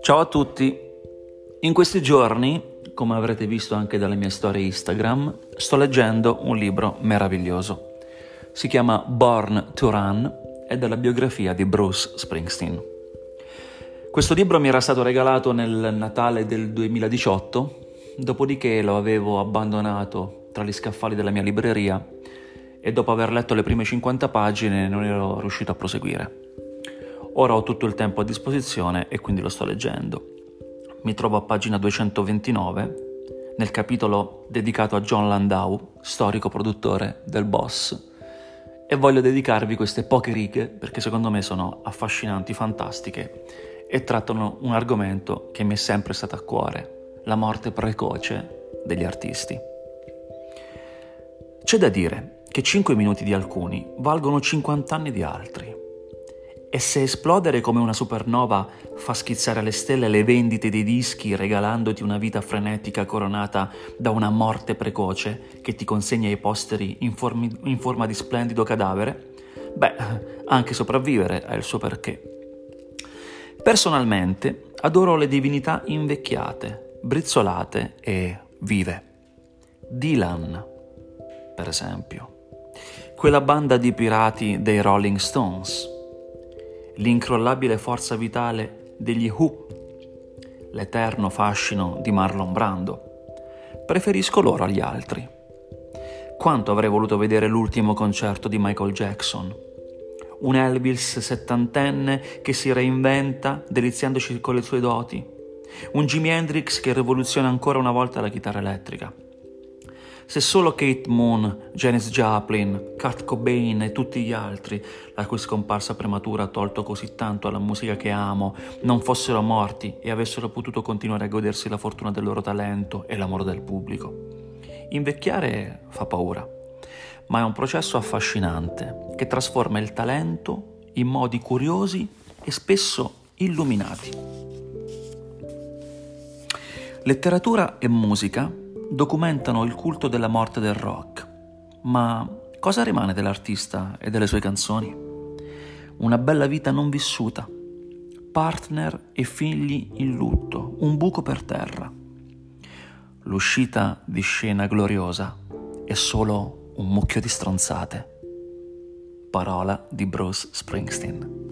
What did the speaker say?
Ciao a tutti, in questi giorni, come avrete visto anche dalle mie storie Instagram, sto leggendo un libro meraviglioso. Si chiama Born to Run ed è la biografia di Bruce Springsteen. Questo libro mi era stato regalato nel Natale del 2018, dopodiché lo avevo abbandonato tra gli scaffali della mia libreria e dopo aver letto le prime 50 pagine non ero riuscito a proseguire. Ora ho tutto il tempo a disposizione e quindi lo sto leggendo. Mi trovo a pagina 229 nel capitolo dedicato a John Landau, storico produttore del Boss, e voglio dedicarvi queste poche righe perché secondo me sono affascinanti, fantastiche e trattano un argomento che mi è sempre stato a cuore, la morte precoce degli artisti. C'è da dire che 5 minuti di alcuni valgono 50 anni di altri. E se esplodere come una supernova fa schizzare alle stelle le vendite dei dischi regalandoti una vita frenetica coronata da una morte precoce che ti consegna i posteri in, formi, in forma di splendido cadavere, beh, anche sopravvivere ha il suo perché. Personalmente adoro le divinità invecchiate, brizzolate e vive. Dylan, per esempio. Quella banda di pirati dei Rolling Stones l'incrollabile forza vitale degli Who, l'eterno fascino di Marlon Brando. Preferisco loro agli altri. Quanto avrei voluto vedere l'ultimo concerto di Michael Jackson? Un Elvis settantenne che si reinventa deliziandoci con le sue doti? Un Jimi Hendrix che rivoluziona ancora una volta la chitarra elettrica? Se solo Kate Moon, Janis Joplin, Kurt Cobain e tutti gli altri, la cui scomparsa prematura ha tolto così tanto alla musica che amo, non fossero morti e avessero potuto continuare a godersi la fortuna del loro talento e l'amore del pubblico. Invecchiare fa paura, ma è un processo affascinante che trasforma il talento in modi curiosi e spesso illuminati. Letteratura e musica documentano il culto della morte del rock. Ma cosa rimane dell'artista e delle sue canzoni? Una bella vita non vissuta, partner e figli in lutto, un buco per terra. L'uscita di scena gloriosa è solo un mucchio di stronzate. Parola di Bruce Springsteen.